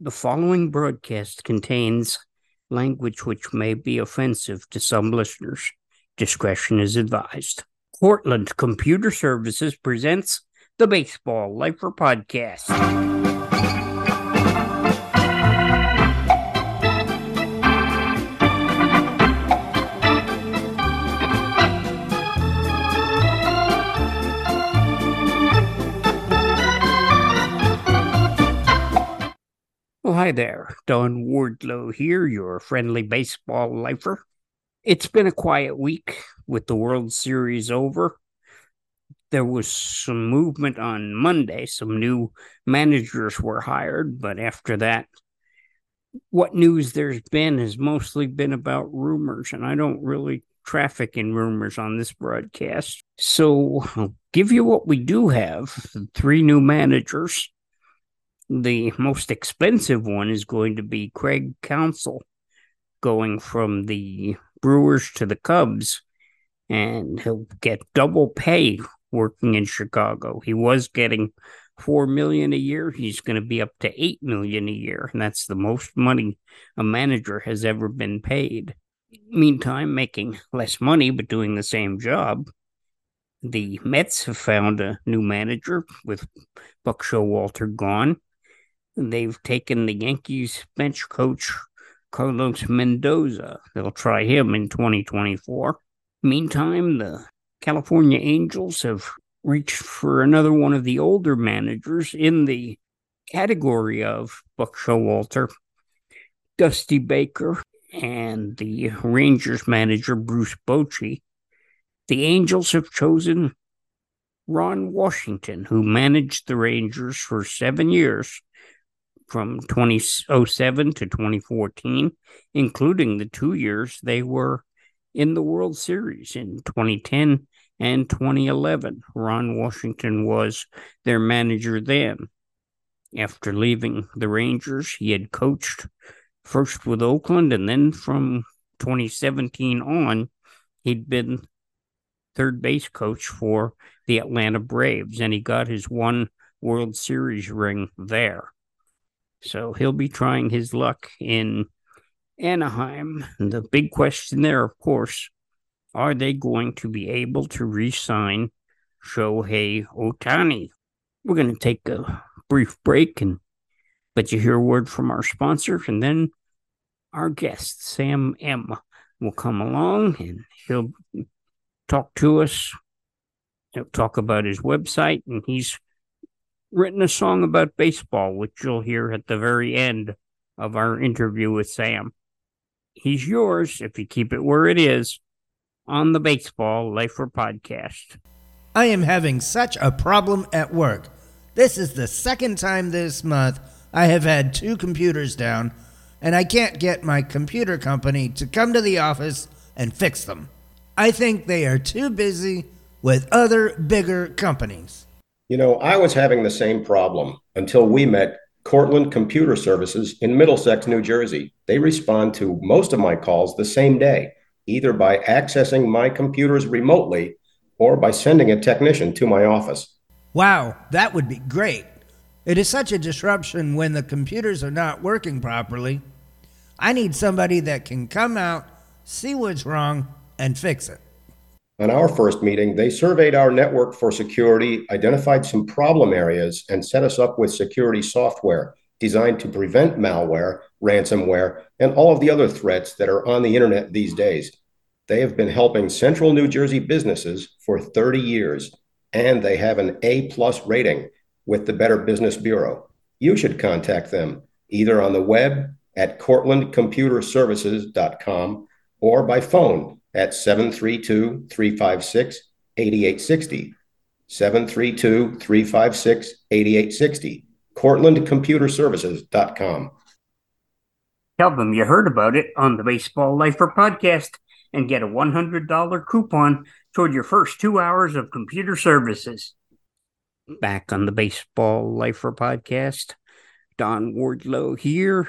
The following broadcast contains language which may be offensive to some listeners. Discretion is advised. Cortland Computer Services presents the Baseball Lifer Podcast. Hi there. Don Wardlow here, your friendly baseball lifer. It's been a quiet week with the World Series over. There was some movement on Monday. Some new managers were hired, but after that, what news there's been has mostly been about rumors, and I don't really traffic in rumors on this broadcast. So I'll give you what we do have three new managers the most expensive one is going to be Craig Counsell going from the Brewers to the Cubs, and he'll get double pay working in Chicago. He was getting four million a year. He's going to be up to eight million a year, and that's the most money a manager has ever been paid. Meantime, making less money but doing the same job. The Mets have found a new manager with Buck Showalter gone. They've taken the Yankees bench coach Carlos Mendoza. They'll try him in 2024. Meantime, the California Angels have reached for another one of the older managers in the category of Buck Showalter, Dusty Baker, and the Rangers manager Bruce Bochy. The Angels have chosen Ron Washington, who managed the Rangers for seven years from 2007 to 2014, including the two years they were in the World Series in 2010 and 2011. Ron Washington was their manager then. After leaving the Rangers, he had coached first with Oakland and then from 2017 on, he'd been third base coach for the Atlanta Braves, and he got his one World Series ring there. So he'll be trying his luck in Anaheim. The big question there, of course, are they going to be able to re sign Shohei Ohtani? We're going to take a brief break and let you hear a word from our sponsor, and then our guest, Sam Emm., will come along and he'll talk to us. He'll talk about his website, and he's written a song about baseball, which you'll hear at the very end of our interview with Sam. He's yours if you keep it where it is on the Baseball Lifer podcast. I am having such a problem at work. This is the second time this month I have had two computers down, and I can't get my computer company to come to the office and fix them. I think they are too busy with other bigger companies. You know, I was having the same problem until we met Cortland Computer Services in Middlesex, New Jersey. They respond to most of my calls the same day, either by accessing my computers remotely or by sending a technician to my office. Wow, that would be great. It is such a disruption when the computers are not working properly. I need somebody that can come out, see what's wrong, and fix it. On our first meeting, they surveyed our network for security, identified some problem areas, and set us up with security software designed to prevent malware, ransomware, and all of the other threats that are on the internet these days. They have been helping central New Jersey businesses for 30 years, and they have an A plus rating with the Better Business Bureau. You should contact them either on the web at cortlandcomputerservices.com or by phone at 732 356 8860. 732 356 8860. CortlandComputerServices.com. Tell them you heard about it on the Baseball Lifer podcast and get a $100 coupon toward your first two hours of computer services. Back on the Baseball Lifer podcast, Don Wardlow here.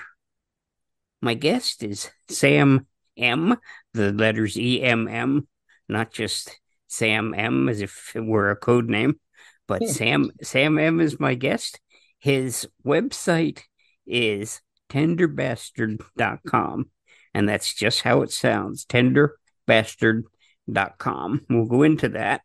My guest is Sam Emm, the letters E M M, not just Sam M as if it were a code name, but yeah. Sam Sam Emm is my guest. His website is tenderbastard.com. And that's just how it sounds tenderbastard.com. We'll go into that,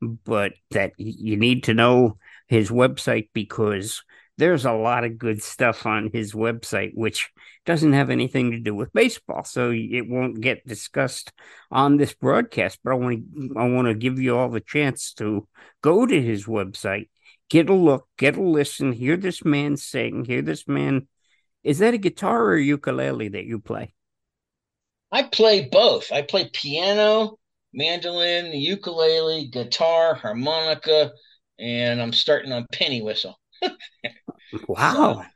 but that you need to know his website because there's a lot of good stuff on his website, which doesn't have anything to do with baseball, so it won't get discussed on this broadcast. But I want to, I want to give you all the chance to go to his website, get a look, get a listen, hear this man sing, hear this man. Is that a guitar or a ukulele that you play? I play both. I play piano, mandolin, ukulele, guitar, harmonica, and I'm starting on penny whistle. wow. So,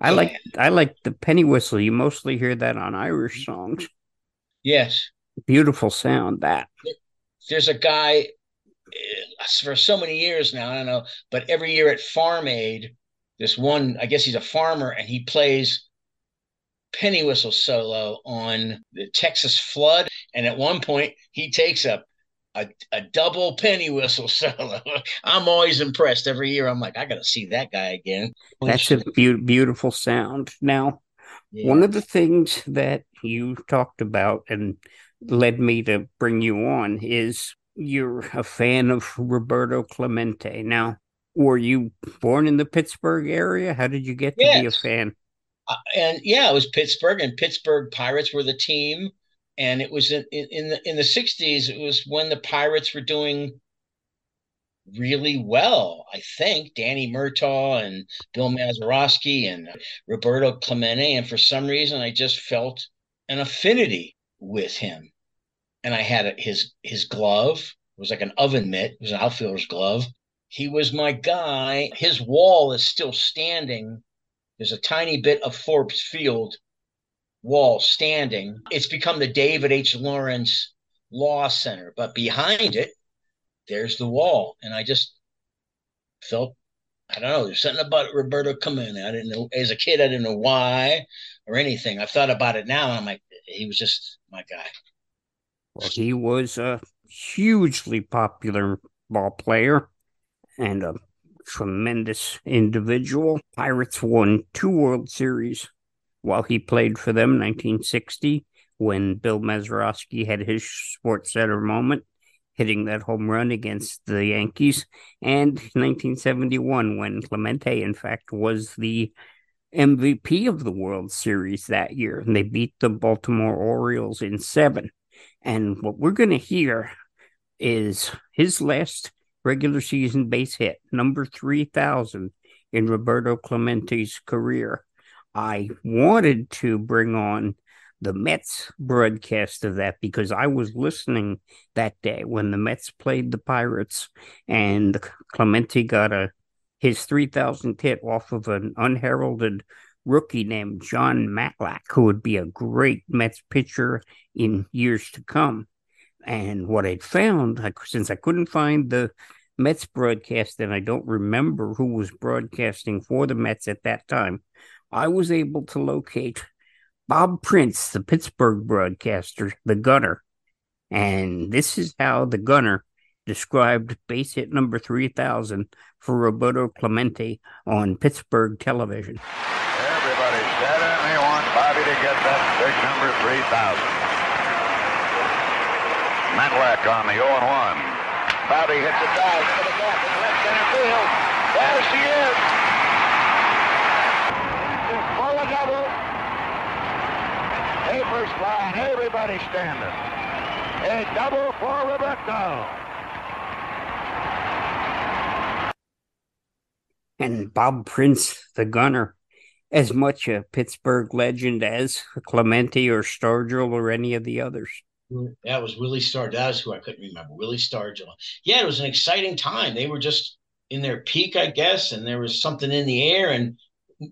I like I like the penny whistle. You mostly hear that on Irish songs. Yes. Beautiful sound that. There's a guy eh, for so many years now, I don't know, but every year at Farm Aid, this one, I guess he's a farmer and he plays penny whistle solo on the Texas flood. And at one point, he takes a a, a double penny whistle solo. I'm always impressed every year. I'm like, I got to see that guy again. That's a be- beautiful sound. Now, yeah. one of the things that you talked about and led me to bring you on is you're a fan of Roberto Clemente. Now, were you born in the Pittsburgh area? How did you get to yes. be a fan? Uh, and yeah, it was Pittsburgh, and Pittsburgh Pirates were the team. And it was in, in the in the '60s. It was when the Pirates were doing really well. I think Danny Murtaugh and Bill Mazeroski and Roberto Clemente, and for some reason, I just felt an affinity with him. And I had his his glove. It was like an oven mitt. It was an outfielder's glove. He was my guy. His wall is still standing there's a tiny bit of Forbes Field wall standing. It's become the David H. Lawrence Law Center, but behind it, there's the wall. And I just felt, I don't know, there's something about Roberto Clemente. I didn't know, as a kid, I didn't know why or anything. I've thought about it now, and I'm like, he was just my guy. Well, he was a hugely popular ball player and a tremendous individual. Pirates won two World Series while he played for them, 1960, when Bill Mazeroski had his Sports Center moment, hitting that home run against the Yankees, and 1971, when Clemente, in fact, was the MVP of the World Series that year. And they beat the Baltimore Orioles in seven. And what we're going to hear is his last regular season base hit, number 3,000 in Roberto Clemente's career. I wanted to bring on the Mets broadcast of that because I was listening that day when the Mets played the Pirates and Clemente got a his 3000th hit off of an unheralded rookie named Jon Matlack, who would be a great Mets pitcher in years to come. And what I'd found, since I couldn't find the Mets broadcast and I don't remember who was broadcasting for the Mets at that time, I was able to locate Bob Prince, the Pittsburgh broadcaster, the gunner. And this is how the gunner described base hit number 3000 for Roberto Clemente on Pittsburgh television. Everybody's dead and want Bobby to get that big number 3000. Matlack on the 0-1. Bobby hits a dive into the left center field. There she is. For a double. Papers flying. Everybody standing. A double for Roberto. And Bob Prince, the gunner, as much a Pittsburgh legend as Clemente or Stargell or any of the others. That was Willie Star. That was who I couldn't remember. Willie Stargell. Yeah, it was an exciting time. They were just in their peak, I guess, and there was something in the air. And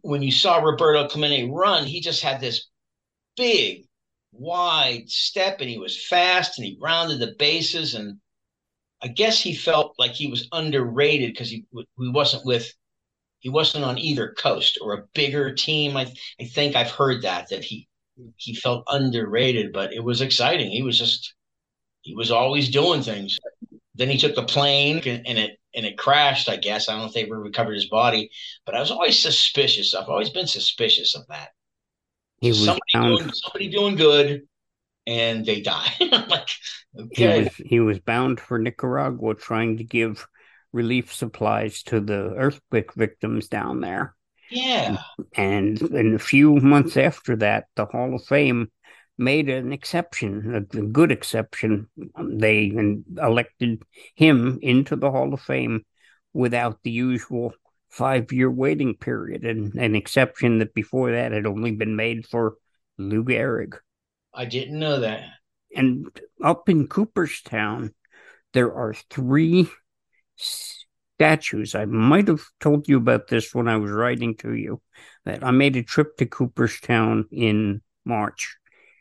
when you saw Roberto Clemente run, he just had this big, wide step, and he was fast, and he rounded the bases. And I guess he felt like he was underrated because he he wasn't with he wasn't on either coast or a bigger team. I I think I've heard that that he he felt underrated, but it was exciting. He was just he was always doing things. Then he took the plane and it and it crashed. I guess I don't know if they ever recovered his body, but I was always suspicious. I've always been suspicious of that. He was somebody bound. doing, somebody doing good, and they die. Like, He okay, was he was bound for Nicaragua, trying to give relief supplies to the earthquake victims down there. yeah, And in a few months after that, the Hall of Fame made an exception, a, a good exception. Um, They elected him into the Hall of Fame without the usual five year waiting period, and an exception that before that had only been made for Lou Gehrig. I didn't know that. And up in Cooperstown, there are three statues. I might have told you about this when I was writing to you that I made a trip to Cooperstown in March,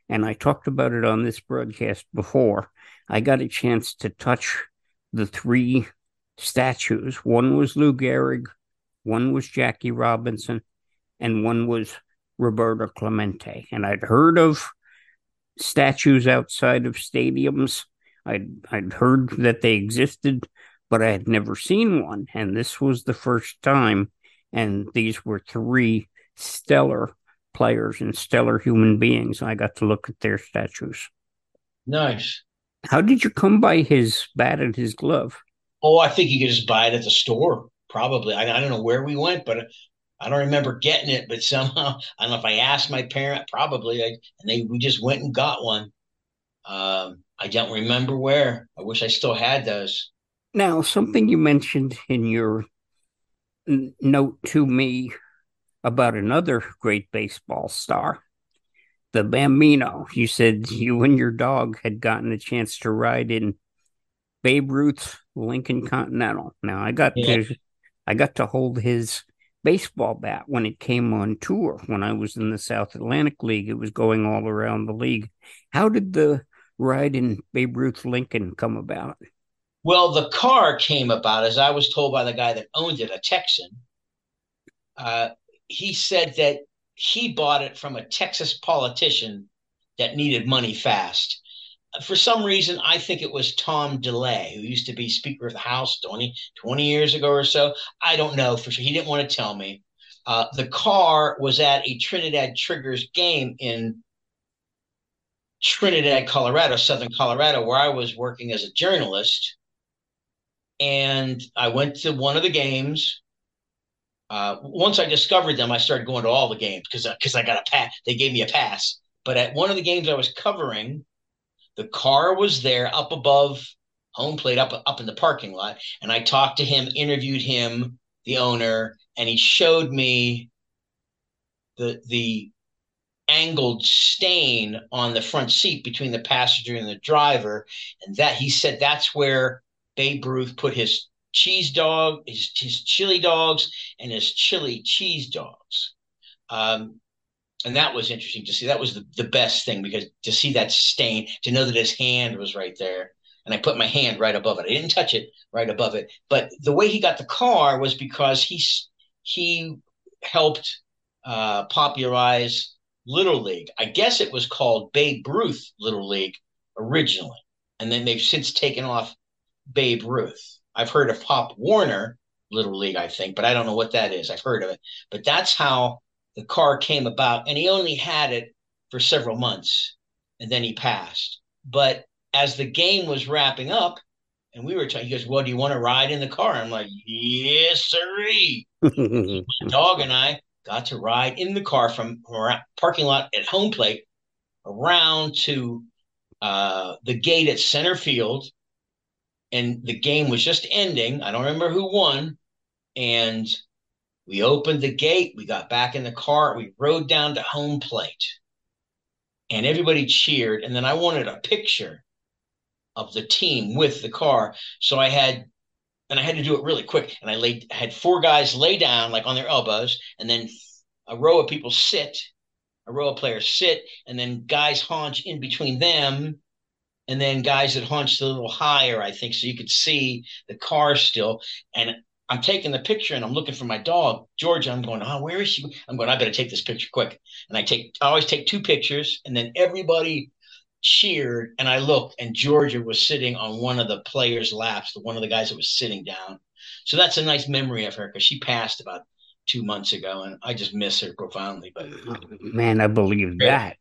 and I talked about it on this broadcast before. I got a chance to touch the three statues. One was Lou Gehrig, one was Jackie Robinson, and one was Roberto Clemente. And I'd heard of statues outside of stadiums. I'd I'd heard that they existed, but I had never seen one. And this was the first time. And these were three stellar players and stellar human beings. I got to look at their statues. Nice. How did you come by his bat and his glove? Oh, I think you could just buy it at the store. Probably. I, I don't know where we went, but I don't remember getting it. But somehow, I don't know if I asked my parent. Probably, I, and they we just went and got one. Um, I don't remember where. I wish I still had those. Now, something you mentioned in your n- note to me about another great baseball star, the Bambino. You said you and your dog had gotten a chance to ride in Babe Ruth's Lincoln Continental. Now, I got Yeah. to I got to hold his baseball bat when it came on tour when I was in the South Atlantic League. It was going all around the league. How did the ride in Babe Ruth Lincoln come about? Well, the car came about, as I was told by the guy that owned it, a Texan. Uh, he said that he bought it from a Texas politician that needed money fast. For some reason, I think it was Tom DeLay, who used to be Speaker of the House 20, 20 years ago or so. I don't know for sure. He didn't want to tell me. Uh, the car was at a Trinidad Triggers game in Trinidad, Colorado, Southern Colorado, where I was working as a journalist. And I went to one of the games. Uh, once I discovered them, I started going to all the games because because I got a pass. They gave me a pass. But at one of the games I was covering, the car was there up above home plate, up up in the parking lot, and I talked to him, interviewed him, the owner, and he showed me the the angled stain on the front seat between the passenger and the driver, and that he said that's where Babe Ruth put his cheese dog, his his chili dogs, and his chili cheese dogs. Um, and that was interesting to see. That was the, the best thing because to see that stain, to know that his hand was right there. And I put my hand right above it. I didn't touch it right above it. But the way he got the car was because he he helped uh, popularize Little League. I guess it was called Babe Ruth Little League originally. And then they've since taken off Babe Ruth. I've heard of Pop Warner Little League, I think, but I don't know what that is. I've heard of it. But that's how the car came about. And he only had it for several months and then he passed. But as the game was wrapping up, and we were talking, he goes, Well, do you want to ride in the car? I'm like, Yes, sirree. My dog and I got to ride in the car from our parking lot at home plate around to uh, the gate at center field. And the game was just ending. I don't remember who won. And we opened the gate. We got back in the car. We rode down to home plate. And everybody cheered. And then I wanted a picture of the team with the car. So I had and I had to do it really quick. And I laid had four guys lay down like on their elbows, and then a row of people sit, a row of players sit, and then guys haunch in between them, and then guys that haunched a little higher, I think, so you could see the car still. And I'm taking the picture and I'm looking for my dog, Georgia. I'm going, oh, where is she? I'm going, I better take this picture quick. And I take I always take two pictures, and then everybody cheered and I looked and Georgia was sitting on one of the players' laps, the one of the guys that was sitting down. So that's a nice memory of her because she passed about two months ago, and I just miss her profoundly. But man, I believe that.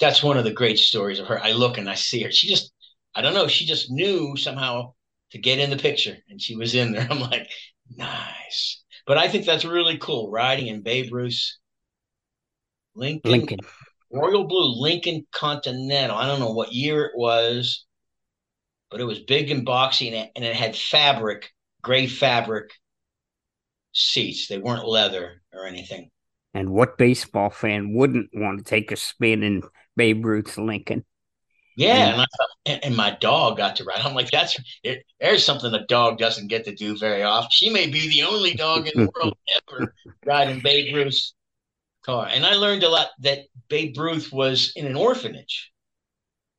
That's one of the great stories of her. I look and I see her. She just, I don't know, she just knew somehow to get in the picture, and she was in there. I'm like, nice. But I think that's really cool. Riding in Babe Ruth's Lincoln, Lincoln. Royal Blue Lincoln Continental. I don't know what year it was, but it was big and boxy, and it, and it had fabric, gray fabric seats. They weren't leather or anything. And what baseball fan wouldn't want to take a spin in Babe Ruth's Lincoln? Yeah, and, I, and, and my dog got to ride. I'm like, that's it, there's something a dog doesn't get to do very often. She may be the only dog in the world ever riding Babe Ruth's car. And I learned a lot that Babe Ruth was in an orphanage,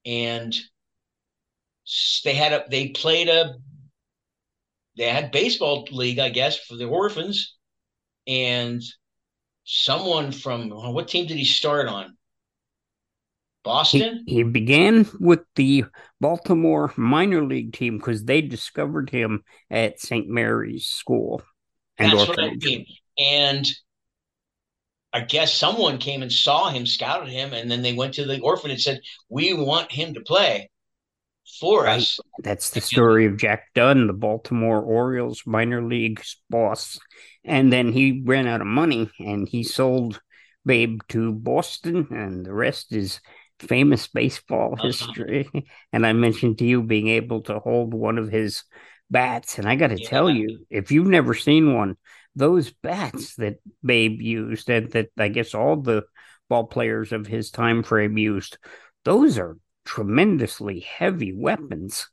and they had a they played a they had baseball league, I guess, for the orphans, and someone from what team did he start on? Boston. He, he began with the Baltimore minor league team because they discovered him at St. Mary's School and That's orphanage. What I mean. And I guess someone came and saw him, scouted him, and then they went to the orphanage and said, "We want him to play." for right. us. That's the story of Jack Dunn, the Baltimore Orioles minor league boss. And then he ran out of money and he sold Babe to Boston, and the rest is famous baseball uh-huh. history. And I mentioned to you being able to hold one of his bats. And I got to yeah. tell you, if you've never seen one, those bats that Babe used, and that I guess all the ball players of his time frame used, those are tremendously heavy weapons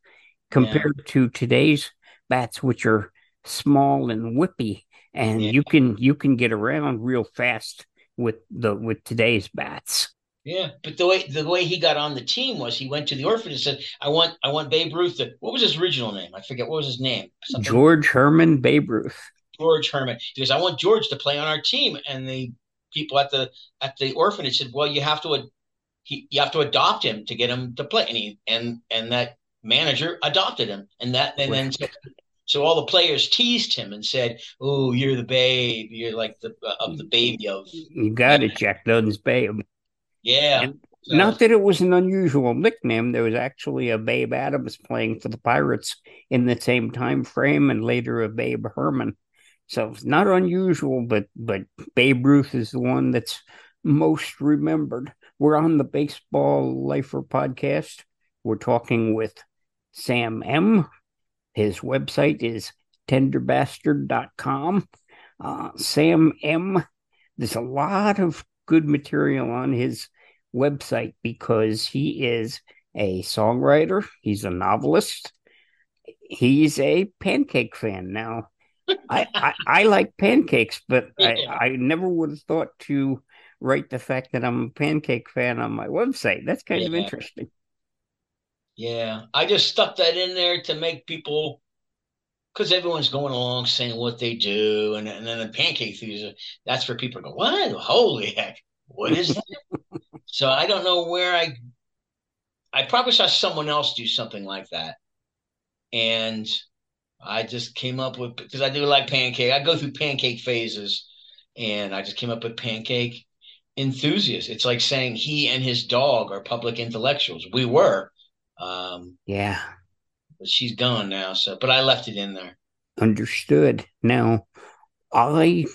compared yeah. to today's bats, which are small and whippy, and yeah. you can you can get around real fast with the with today's bats. Yeah, but the way the way he got on the team was he went to the orphanage and said, "I want I want Babe Ruth." To, what was his original name? I forget. What was his name? Something. George Herman Babe Ruth. George Herman. He goes, "I want George to play on our team," and the people at the at the orphanage said, "Well, you have to he you have to adopt him to get him to play, and he and and that manager adopted him, and that and then so, so, all the players teased him and said, "Oh, you're the babe. You're like the uh, of the baby of." You got it, Jack Dunn's babe. Yeah. So, not that it was an unusual nickname. There was actually a Babe Adams playing for the Pirates in the same time frame, and later a Babe Herman. So it's not unusual, but but Babe Ruth is the one that's most remembered. We're on the Baseball Lifer podcast. We're talking with Sam Emm. His website is tenderbastard.com. Uh, Sam Emm. There's a lot of good material on his website because he is a songwriter, he's a novelist, he's a pancake fan. Now, I, I, I like pancakes, but I, I never would have thought to write the fact that I'm a pancake fan on my website. That's kind yeah. of interesting. Yeah, I just stuck that in there to make people, because everyone's going along saying what they do, and, and then the pancake thieves, that's for people go, what? Holy heck, what is that? so I don't know where I, I probably saw someone else do something like that. And I just came up with, because I do like pancake, I go through pancake phases, and I just came up with pancake enthusiast. It's like saying he and his dog are public intellectuals. We were. Um, yeah. She's gone now. So, but I left it in there. Understood. Now, I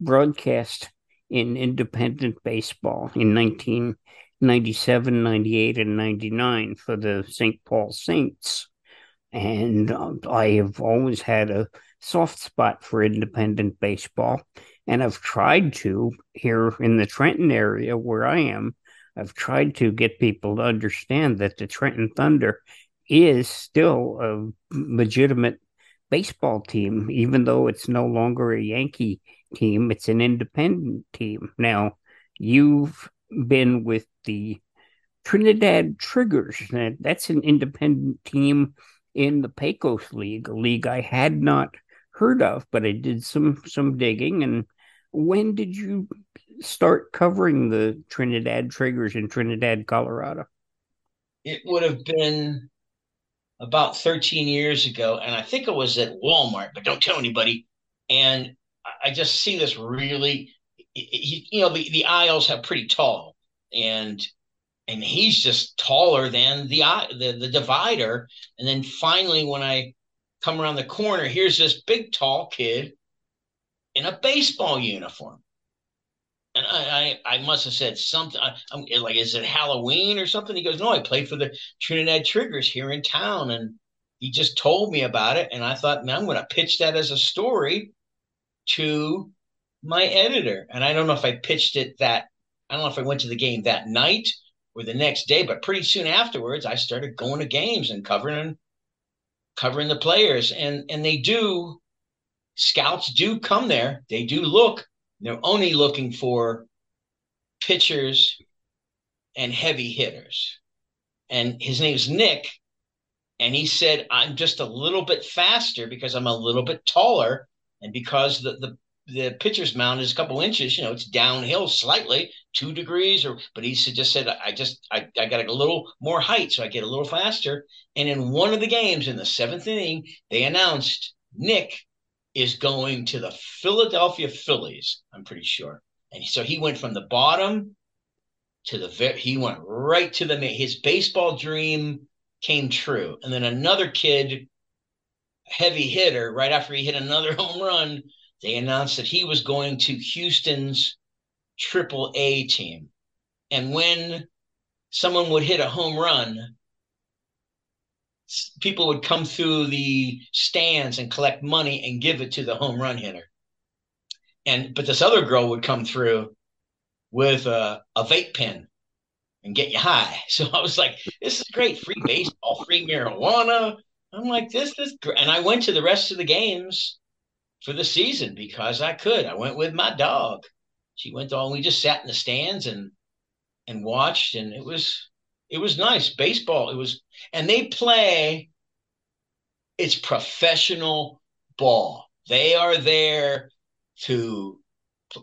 broadcast in independent baseball in 1997, 98, and 99 for the St. Paul Saints. And uh, I have always had a soft spot for independent baseball. And I've tried to here in the Trenton area where I am, I've tried to get people to understand that the Trenton Thunder is still a legitimate baseball team, even though it's no longer a Yankee team, it's an independent team. Now, you've been with the Trinidad Triggers. That's an independent team in the Pecos League, a league I had not heard of, but I did some some digging. And when did you start covering the Trinidad Triggers in Trinidad, Colorado? It would have been about 13 years ago, and I think it was at Walmart, but don't tell anybody. And I just see this really, you know, the, the aisles have pretty tall, and and he's just taller than the the the divider. And then finally, when I come around the corner, here's this big tall kid in a baseball uniform. And I, I, I must have said something. I, am like, is it Halloween or something? He goes, no, I played for the Trinidad Triggers here in town, and he just told me about it. And I thought, man, I'm going to pitch that as a story to my editor. And I don't know if I pitched it that. I don't know if I went to the game that night or the next day, but pretty soon afterwards, I started going to games and covering covering the players. And and they do scouts do come there. They do look. They're only looking for pitchers and heavy hitters. And his name's Nick. And he said, I'm just a little bit faster because I'm a little bit taller. And because the, the the pitcher's mound is a couple inches, you know, it's downhill slightly, two degrees, or but he just said, I just I, I got a little more height, so I get a little faster. And in one of the games in the seventh inning, they announced Nick is going to the Philadelphia Phillies, I'm pretty sure. And so he went from the bottom to the he went right to the his baseball dream came true. And then another kid, heavy hitter, right after he hit another home run, they announced that he was going to Houston's triple A team. And when someone would hit a home run, people would come through the stands and collect money and give it to the home run hitter. And but this other girl would come through with a, a vape pen and get you high. So I was like, this is great. Free baseball, free marijuana. I'm like, this is great. And I went to the rest of the games for the season because I could. I went with my dog. She went on. We just sat in the stands and and watched, and it was it was nice baseball. It was, and they play. It's professional ball. They are there to.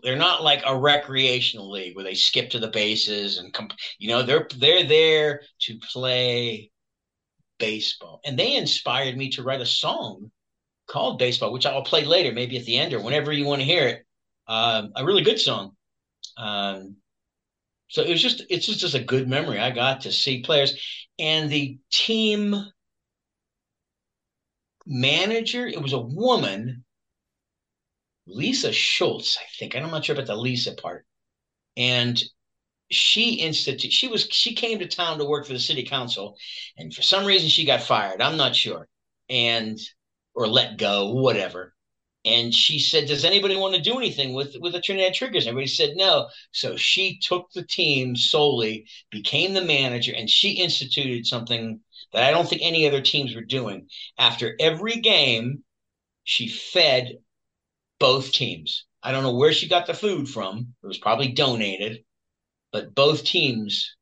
They're not like a recreational league where they skip to the bases and come. You know, they're they're there to play baseball, and they inspired me to write a song called baseball, which I'll play later, maybe at the end or whenever you want to hear it. Um, a really good song. Um, so it was just it's just, just a good memory I got to see players and the team manager. It was a woman, Lisa Schultz, I think. I'm not sure about the Lisa part, and she institute she was she came to town to work for the city council, and for some reason she got fired. I'm not sure, and or let go, whatever. And she said, "Does anybody want to do anything with with the Trinidad Triggers?" Everybody said no. So she took the team solely, became the manager, and she instituted something that I don't think any other teams were doing. After every game, she fed both teams. I don't know where she got the food from. It was probably donated, but both teams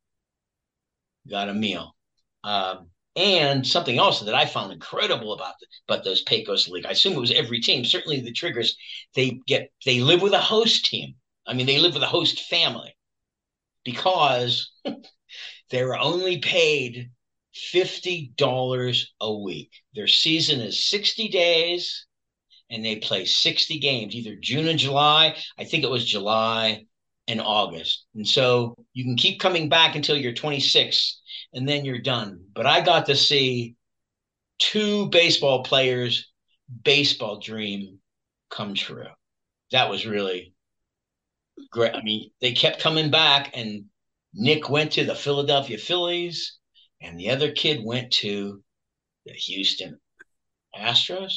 got a meal. Um, and something else that I found incredible about about those Pecos League. I assume it was every team. Certainly the Triggers, they get they live with a host team. I mean, they live with a host family because they're only paid fifty dollars a week. Their season is sixty days, and they play sixty games, either June and July. I think it was July and August, and so you can keep coming back until you're 26 and then you're done. But I got to see two baseball players' baseball dream come true. That was really great. I mean, they kept coming back, and Nick went to the Philadelphia Phillies, and the other kid went to the Houston Astros.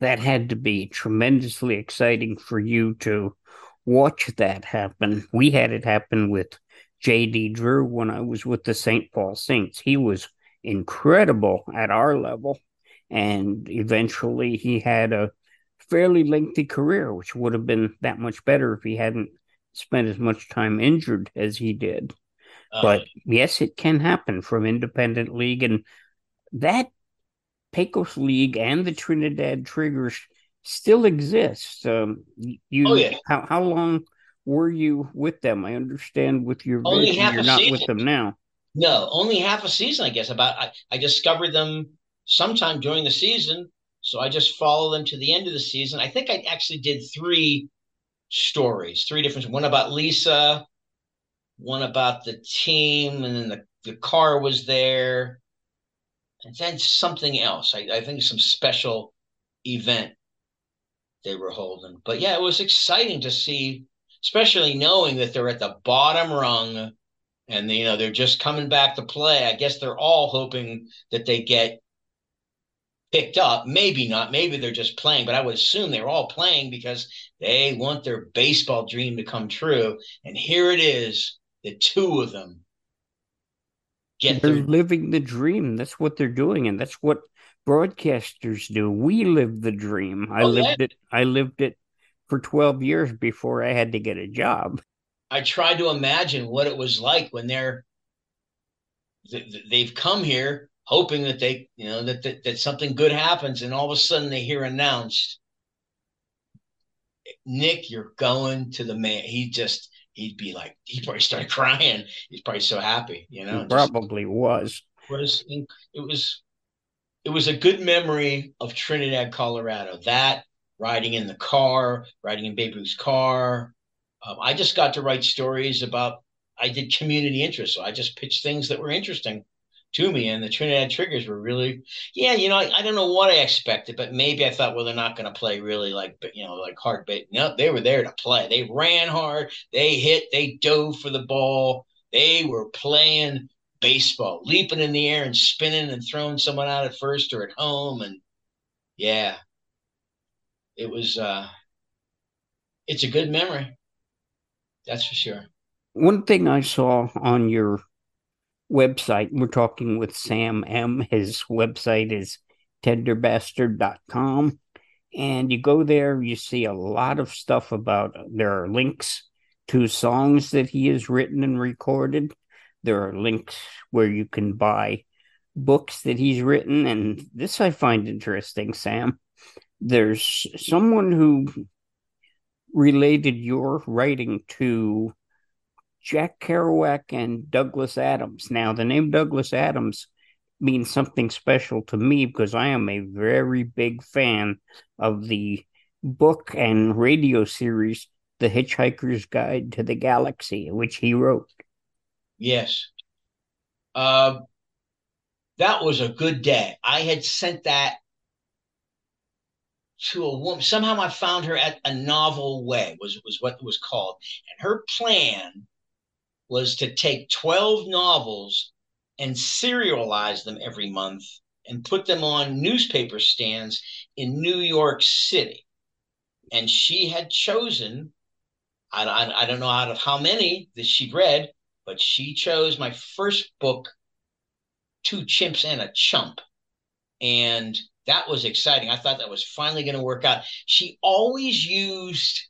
That had to be tremendously exciting for you to watch that happen. We had it happen with J.D. Drew when I was with the St. Paul Saints. He was incredible at our level. And eventually he had a fairly lengthy career, which would have been that much better if he hadn't spent as much time injured as he did. Uh, but yes, it can happen from independent league. And that Pecos League and the Trinidad Triggers still exist. Um, you, oh, yeah. how, how long were you with them? I understand with your Only half you're not season. with them now. No, only half a season, I guess. About I, I discovered them sometime during the season, so I just follow them to the end of the season. I think I actually did three stories, three different. One about Lisa, one about the team, and then the the car was there, and then something else. I, I think some special event they were holding. But yeah, it was exciting to see, especially knowing that they're at the bottom rung and you know they're just coming back to play. I guess they're all hoping that they get picked up. Maybe not. Maybe they're just playing, but I would assume they're all playing because they want their baseball dream to come true. And here it is, the two of them. Get they're their... living the dream. That's what they're doing, and that's what broadcasters do. We live the dream. I oh, lived yeah. it. I lived it for 12 years before I had to get a job. I tried to imagine what it was like when they're they've come here hoping that they you know that, that that something good happens and all of a sudden they hear announced Nick you're going to the man he just he'd be like he probably started crying. He's probably so happy you know he probably was. was it was it was a good memory of Trinidad Colorado. That riding in the car riding in Babe Ruth's car um, I just got to write stories about. I did community interest, so I just pitched things that were interesting to me, and the Trinidad Triggers were really, yeah, you know, I, I don't know what I expected, but maybe I thought, well, they're not going to play really like, you know, like hard bait. No, they were there to play. They ran hard, they hit, they dove for the ball, they were playing baseball, leaping in the air and spinning and throwing someone out at first or at home, and yeah, it was. uh It's a good memory. That's for sure. One thing I saw on your website, we're talking with Sam Emm. His website is tenderbastard.com. And you go there, you see a lot of stuff about, there are links to songs that he has written and recorded. There are links where you can buy books that he's written. And this I find interesting, Sam. There's someone who related your writing to Jack Kerouac and Douglas Adams. Now, the name Douglas Adams means something special to me because I am a very big fan of the book and radio series, The Hitchhiker's Guide to the Galaxy, which he wrote. Yes. Uh, that was a good day. I had sent that to a woman. Somehow I found her at a novel way was was what it was called, and her plan was to take twelve novels and serialize them every month and put them on newspaper stands in New York City. And she had chosen, I, I, I don't know out of how many that she'd read, but she chose my first book, Two Chimps and a Chump. And that was exciting. I thought that was finally going to work out. She always used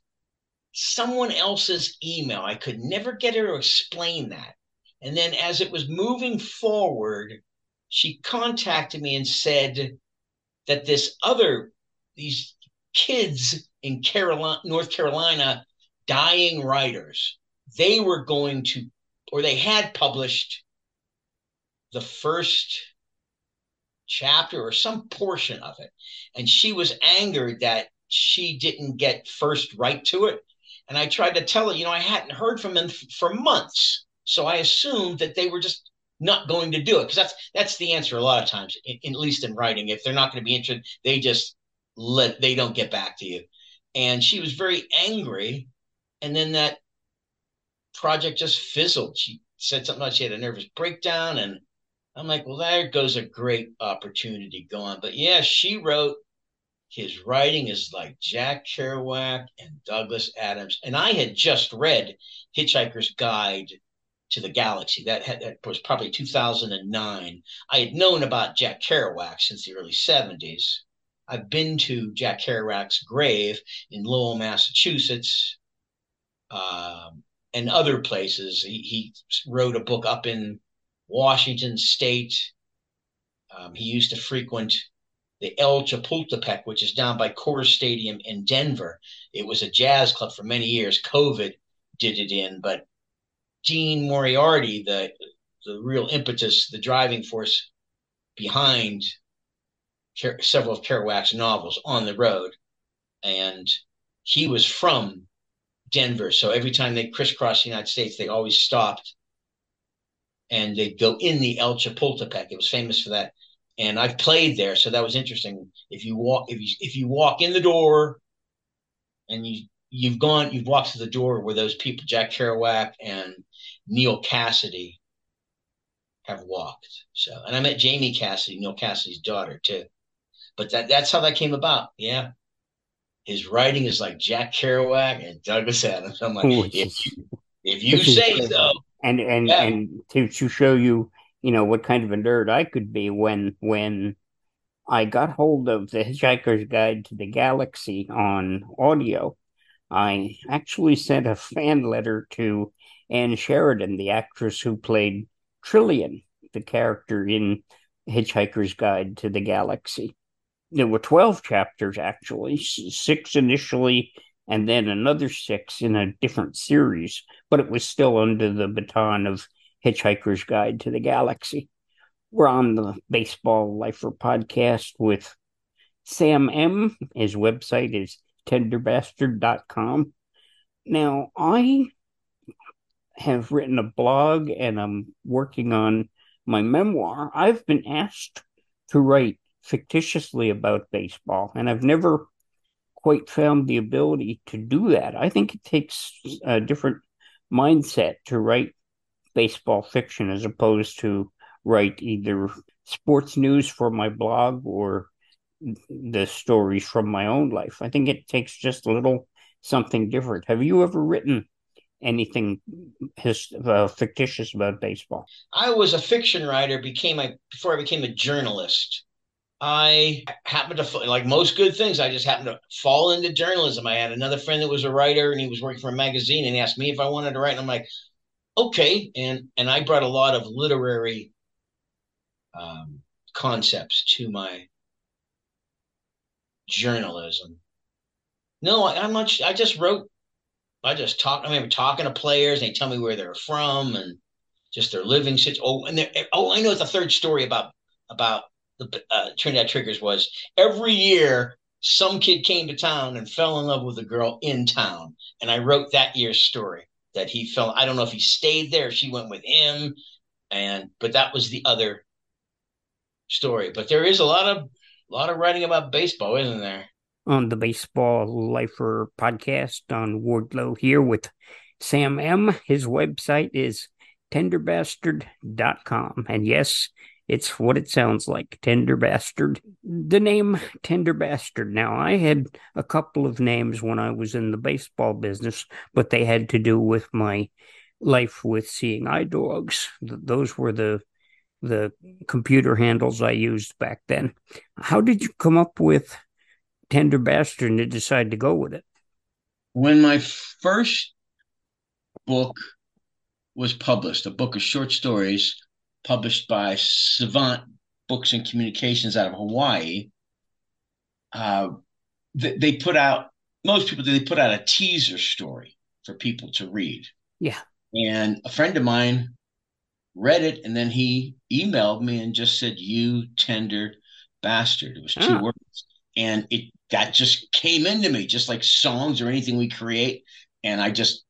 someone else's email. I could never get her to explain that. And then as it was moving forward, she contacted me and said that this other, these kids in Carolina, North Carolina, dying writers, they were going to, or they had published the first chapter or some portion of it. And she was angered that she didn't get first right to it. And I tried to tell her, you know, I hadn't heard from them f- for months. So I assumed that they were just not going to do it because that's that's the answer a lot of times, in, in, at least in writing. If they're not going to be interested, they just let they don't get back to you. And she was very angry. And then that project just fizzled. She said something about she had a nervous breakdown and I'm like, well, there goes a great opportunity gone. But yeah, she wrote his writing is like Jack Kerouac and Douglas Adams. And I had just read Hitchhiker's Guide to the Galaxy. That, had, that was probably 2009. I had known about Jack Kerouac since the early 70s. I've been to Jack Kerouac's grave in Lowell, Massachusetts, um, and other places. He, he wrote a book up in Washington State. Um, he used to frequent the El Chapultepec, which is down by Coors Stadium in Denver. It was a jazz club for many years. COVID did it in, but Dean Moriarty, the the real impetus, the driving force behind several of Kerouac's novels on the road. And he was from Denver. So every time they crisscrossed the United States, they always stopped and they'd go in the El Chapultepec. It was famous for that. And I've played there, so that was interesting. If you walk, if you if you walk in the door, and you you've gone, you've walked through the door where those people, Jack Kerouac and Neal Cassady, have walked. So, and I met Jami Cassady, Neal Cassady's daughter, too. But that that's how that came about. Yeah. His writing is like Jack Kerouac and Douglas Adams. I'm like, Ooh, if, you, if you say so. And and yeah. and to, to show you, you know, what kind of a nerd I could be when when I got hold of the Hitchhiker's Guide to the Galaxy on audio. I actually sent a fan letter to Anne Sheridan, the actress who played Trillian, the character in Hitchhiker's Guide to the Galaxy. There were 12 chapters, actually, six initially, and then another six in a different series, but it was still under the baton of Hitchhiker's Guide to the Galaxy. We're on the Baseball Lifer podcast with Sam Emm. His website is tenderbastard.com. Now, I have written a blog and I'm working on my memoir. I've been asked to write fictitiously about baseball, and I've never quite found the ability to do that. I think it takes a different mindset to write baseball fiction as opposed to write either sports news for my blog or the stories from my own life. I think it takes just a little something different. Have you ever written anything his, uh, fictitious about baseball? I was a fiction writer. Became a before I became a journalist. I happened to like most good things. I just happened to fall into journalism. I had another friend that was a writer, and he was working for a magazine, and he asked me if I wanted to write. And I'm like, okay. And and I brought a lot of literary um, concepts to my journalism. No, I, am not. I just wrote. I just talked. I remember talking to players. And they tell me where they're from and just their living situation. Oh, and oh, I know the third story about about the uh, Trinidad Triggers was every year some kid came to town and fell in love with a girl in town, and I wrote that year's story that he fell. I don't know if he stayed there, she went with him, and but that was the other story. But there is a lot of a lot of writing about baseball, isn't there? On the Baseball Lifer podcast on Wardlow here with Sam Emm. His website is tenderbastard.com. And yes, it's what it sounds like Tender Bastard. The name Tender Bastard. Now, I had a couple of names when I was in the baseball business, but they had to do with my life with seeing eye dogs. Those were the the computer handles I used back then. How did you come up with Tender Bastard and decide to go with it? When my first book was published, a book of short stories published by Savant Books and Communications out of Hawaii, uh, they, they put out, most people, they put out a teaser story for people to read. Yeah. And a friend of mine read it, and then he emailed me and just said, "You tender bastard." It was two oh. words, and it that just came into me, just like songs or anything we create. And I just,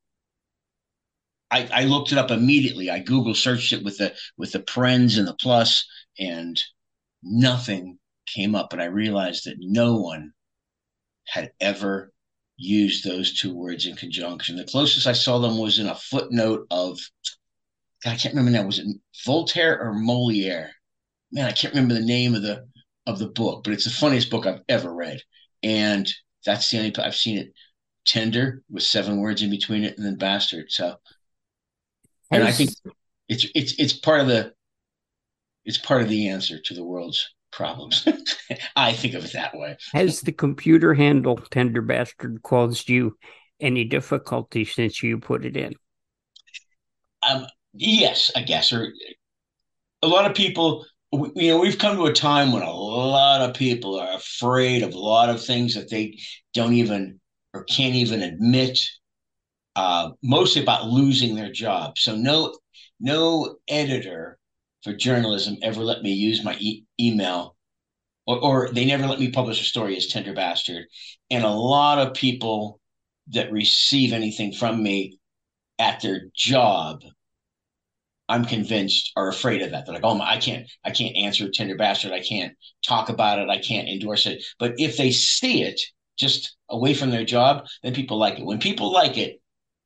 I, I looked it up immediately. I Google searched it with the with the parens and the plus, and nothing came up. But I realized that no one had ever used those two words in conjunction. The closest I saw them was in a footnote of God, I can't remember now. Was it Voltaire or Moliere? Man, I can't remember the name of the of the book, but it's the funniest book I've ever read. And that's the only I've seen it tender with seven words in between it and then bastard. So and I think it's it's it's part of the it's part of the answer to the world's problems. I think of it that way. Has the computer handle tender bastard caused you any difficulty since you put it in? Um, Yes, I guess. Or a lot of people, you know, we've come to a time when a lot of people are afraid of a lot of things that they don't even or can't even admit. Uh, mostly about losing their job. So no, no editor for journalism ever let me use my e- email or, or they never let me publish a story as tender bastard. And a lot of people that receive anything from me at their job i'm convinced are afraid of that. They're like oh my i can't i can't answer tender bastard. I can't talk about it. I can't endorse it. But if they see it just away from their job then people like it. When people like it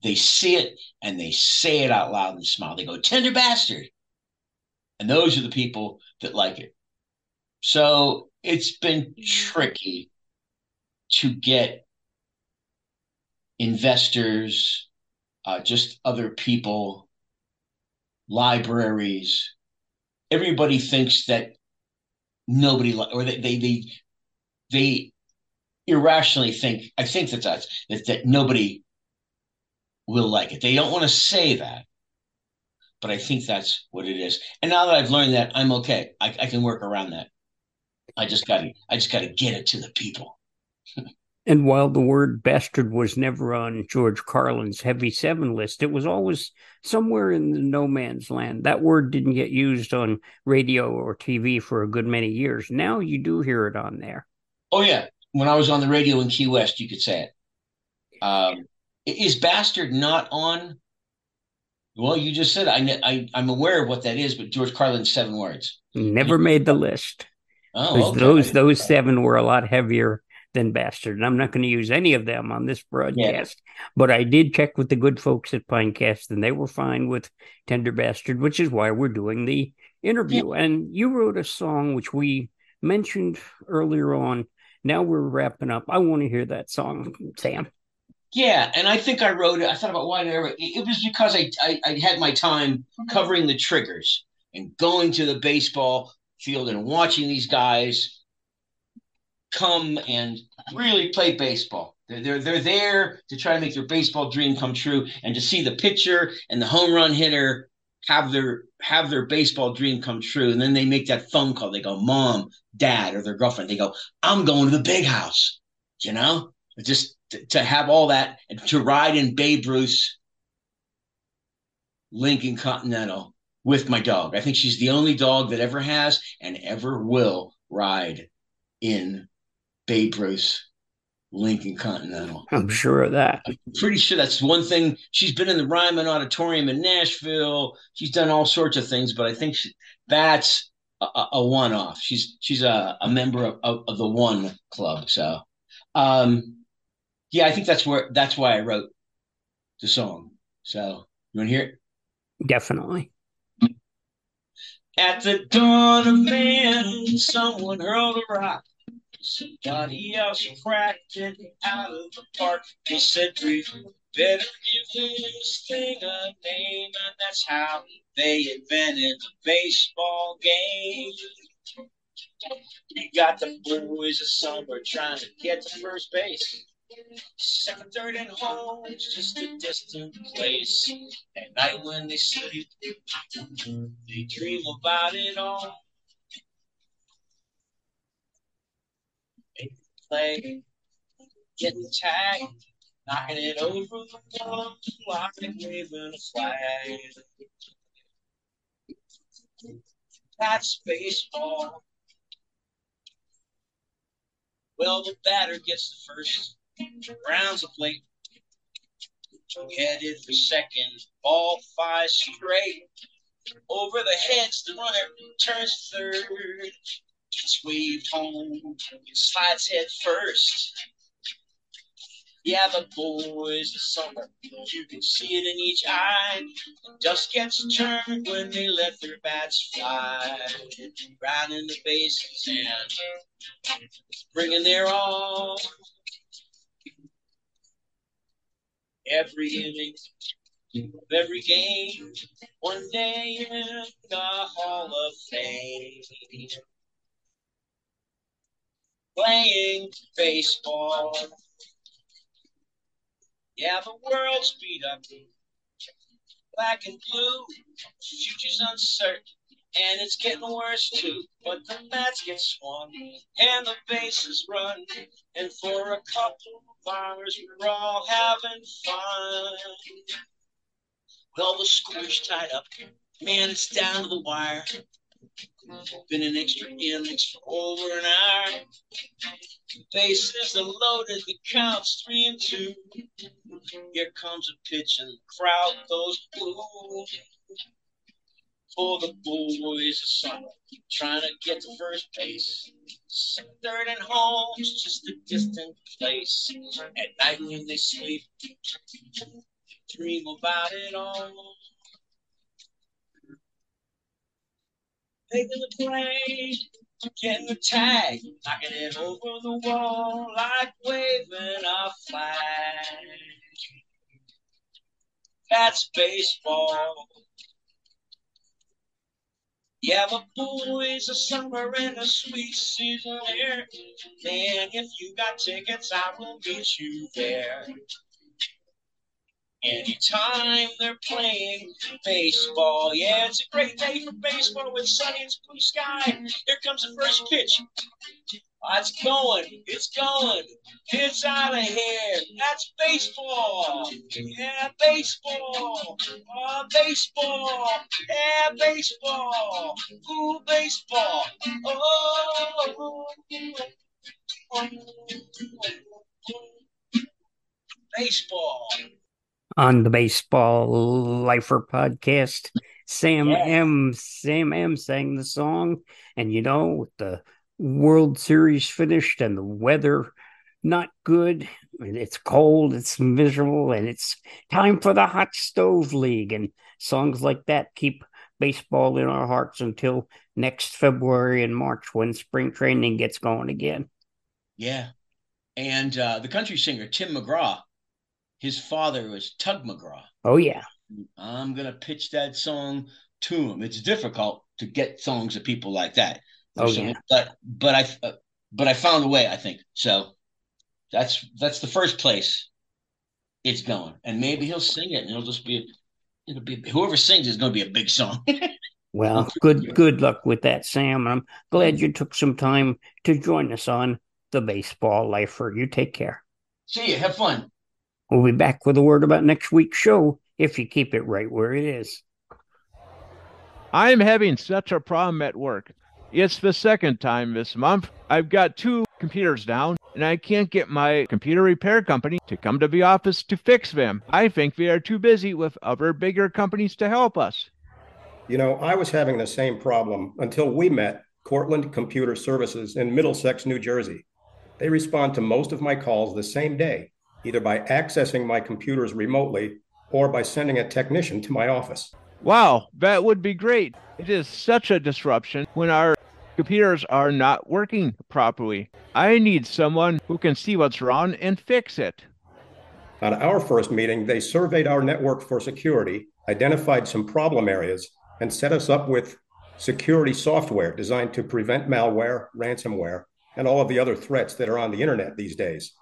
they see it and they say it out loud and smile they go tender bastard and those are the people that like it so it's been tricky to get investors, uh, just other people, libraries. Everybody thinks that nobody or they they they, they irrationally think. I think that that's that that nobody will like it. They don't want to say that, but I think that's what it is. And now that I've learned that, I'm okay. I, I can work around that. I just got to I just got to get it to the people. and while the word bastard was never on George Carlin's heavy seven list, it was always somewhere in the no man's land. That word didn't get used on radio or TV for a good many years. Now you do hear it on there. Oh yeah, when I was on the radio in Key West, you could say it. Um, is bastard not on? Well, you just said I, I I'm aware of what that is, but George Carlin's seven words never made the list. Oh, okay. those those seven were a lot heavier than Bastard. And I'm not going to use any of them on this broadcast, yeah. but I did check with the good folks at Pinecast, and they were fine with Tender Bastard, which is why we're doing the interview. Yeah. And you wrote a song which we mentioned earlier on. Now we're wrapping up. I want to hear that song, Sam. Yeah, and I think I wrote it. I thought about why I wrote it. It was because I, I, I had my time mm-hmm. covering the triggers and going to the baseball field and watching these guys come and really play baseball. They're, they're, they're there to try to make their baseball dream come true and to see the pitcher and the home run hitter have their have their baseball dream come true and then they make that phone call they go mom dad or their girlfriend they go i'm going to the big house you know just to, to have all that and to ride in babe ruth's lincoln continental with my dog. I think she's the only dog that ever has and ever will ride in Babe Ruth Lincoln Continental. I'm sure of that. I'm pretty sure that's one thing. She's been in the Ryman Auditorium in Nashville. She's done all sorts of things, but I think she, that's a, a one-off. She's she's a, a member of, of, of the One Club. So, um, yeah, I think that's where that's why I wrote the song. So, you want to hear it? Definitely. At the dawn of man, someone hurled a rock. Somebody else cracked it out of the park. They said, Drew, better give this thing a name. And that's how they invented the baseball game. You got the blue boys of summer trying to get to first base. Third, and home is just a distant place. At night when they sleep, they dream about it all. They play, getting tagged, knocking it over the wall, like waving a flag. That's baseball. Well, the batter gets the first Rounds a plate. Headed for second, ball five straight. Over the heads, the runner turns third. Gets waved home, slides head first. Yeah, the boys the summer, you can see it in each eye. Dust gets turned when they let their bats fly. Rounding the bases and bringing their all every inning of every game, one day in the Hall of Fame. Playing baseball. Yeah, the world's beat up. Black and blue, future's uncertain. And it's getting worse too. But the bats get swung and the bases run. And for a couple we're all having fun. Well, the school's tied up Man, it's down to the wire. Been an extra innings for over an hour. Bases are loaded, the count's three and two. Here comes a pitch and the crowd goes boo. For the boys of summer, trying to get to first base. Third and home's just a distant place. At night when they sleep, dream about it all. Making the play, getting the tag, knocking it over the wall like waving a flag. That's baseball. Yeah, the boys of summer and a sweet season here. Man, if you got tickets, I will meet you there. Anytime they're playing baseball. Yeah, it's a great day for baseball with sunny and blue sky. Here comes the first pitch. It's going. It's going. It's out of here. That's baseball. Yeah, baseball. Oh, baseball. Yeah, baseball. Ooh, baseball. Oh. Baseball. On the Baseball Lifer podcast, Sam Yeah. Emm. Sam Emm. sang the song, and you know, with the World Series finished and the weather not good, and it's cold, it's miserable, and it's time for the Hot Stove League, and songs like that keep baseball in our hearts until next February and March when spring training gets going again. Yeah. And uh, the country singer, Tim McGraw, his father was Tug McGraw. Oh yeah, I'm going to pitch that song to him. It's difficult to get songs of people like that. Oh, So- yeah. But but I uh, but I found a way, I think. So that's that's the first place it's going. And maybe he'll sing it and it'll just be it'll be whoever sings is going to be a big song. Well, good good luck with that, Sam. I'm glad you took some time to join us on the Baseball Lifer. You take care. See you. Have fun. We'll be back with a word about next week's show if you keep it right where it is. I'm having such a problem at work. It's the second time this month. I've got two computers down, and I can't get my computer repair company to come to the office to fix them. I think they are too busy with other bigger companies to help us. You know, I was having the same problem until we met Cortland Computer Services in Middlesex, New Jersey. They respond to most of my calls the same day, either by accessing my computers remotely or by sending a technician to my office. Wow, that would be great. It is such a disruption when our computers are not working properly. I need someone who can see what's wrong and fix it. On our first meeting, they surveyed our network for security, identified some problem areas, and set us up with security software designed to prevent malware, ransomware, and all of the other threats that are on the internet these days.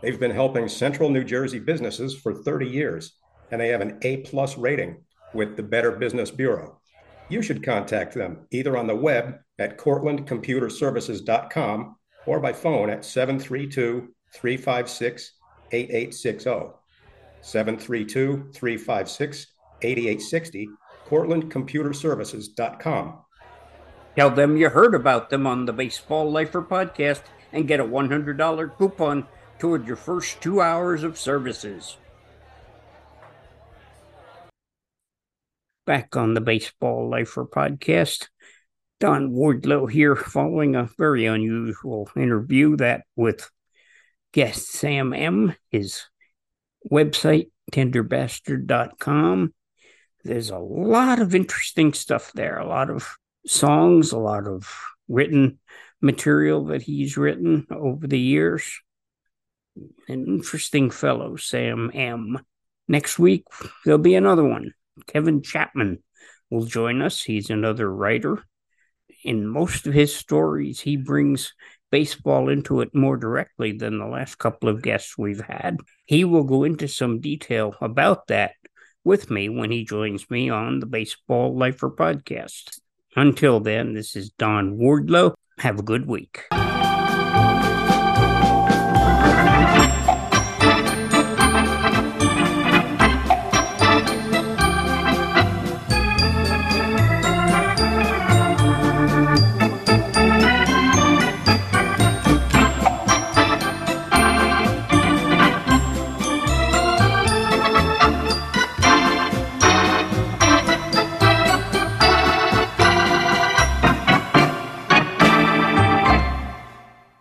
They've been helping central New Jersey businesses for 30 years, and they have an A plus rating with the Better Business Bureau. You should contact them either on the web at cortlandcomputerservices.com or by phone at 732 356 8860. 732 356 8860, cortlandcomputerservices.com. Tell them you heard about them on the Baseball Lifer podcast and get a $100 coupon toward your first two hours of services. Back on the Baseball Lifer podcast, Don Wardlow here, following a very unusual interview that with guest Sam Emm. His website, tenderbastard.com. There's a lot of interesting stuff there, a lot of songs, a lot of written material that he's written over the years. An interesting fellow, Sam Emm. Next week, there'll be another one. Kevin Chapman will join us. He's another writer. In most of his stories, he brings baseball into it more directly than the last couple of guests we've had. He will go into some detail about that with me when he joins me on the Baseball Lifer podcast. Until then, this is Don Wardlow. Have a good week.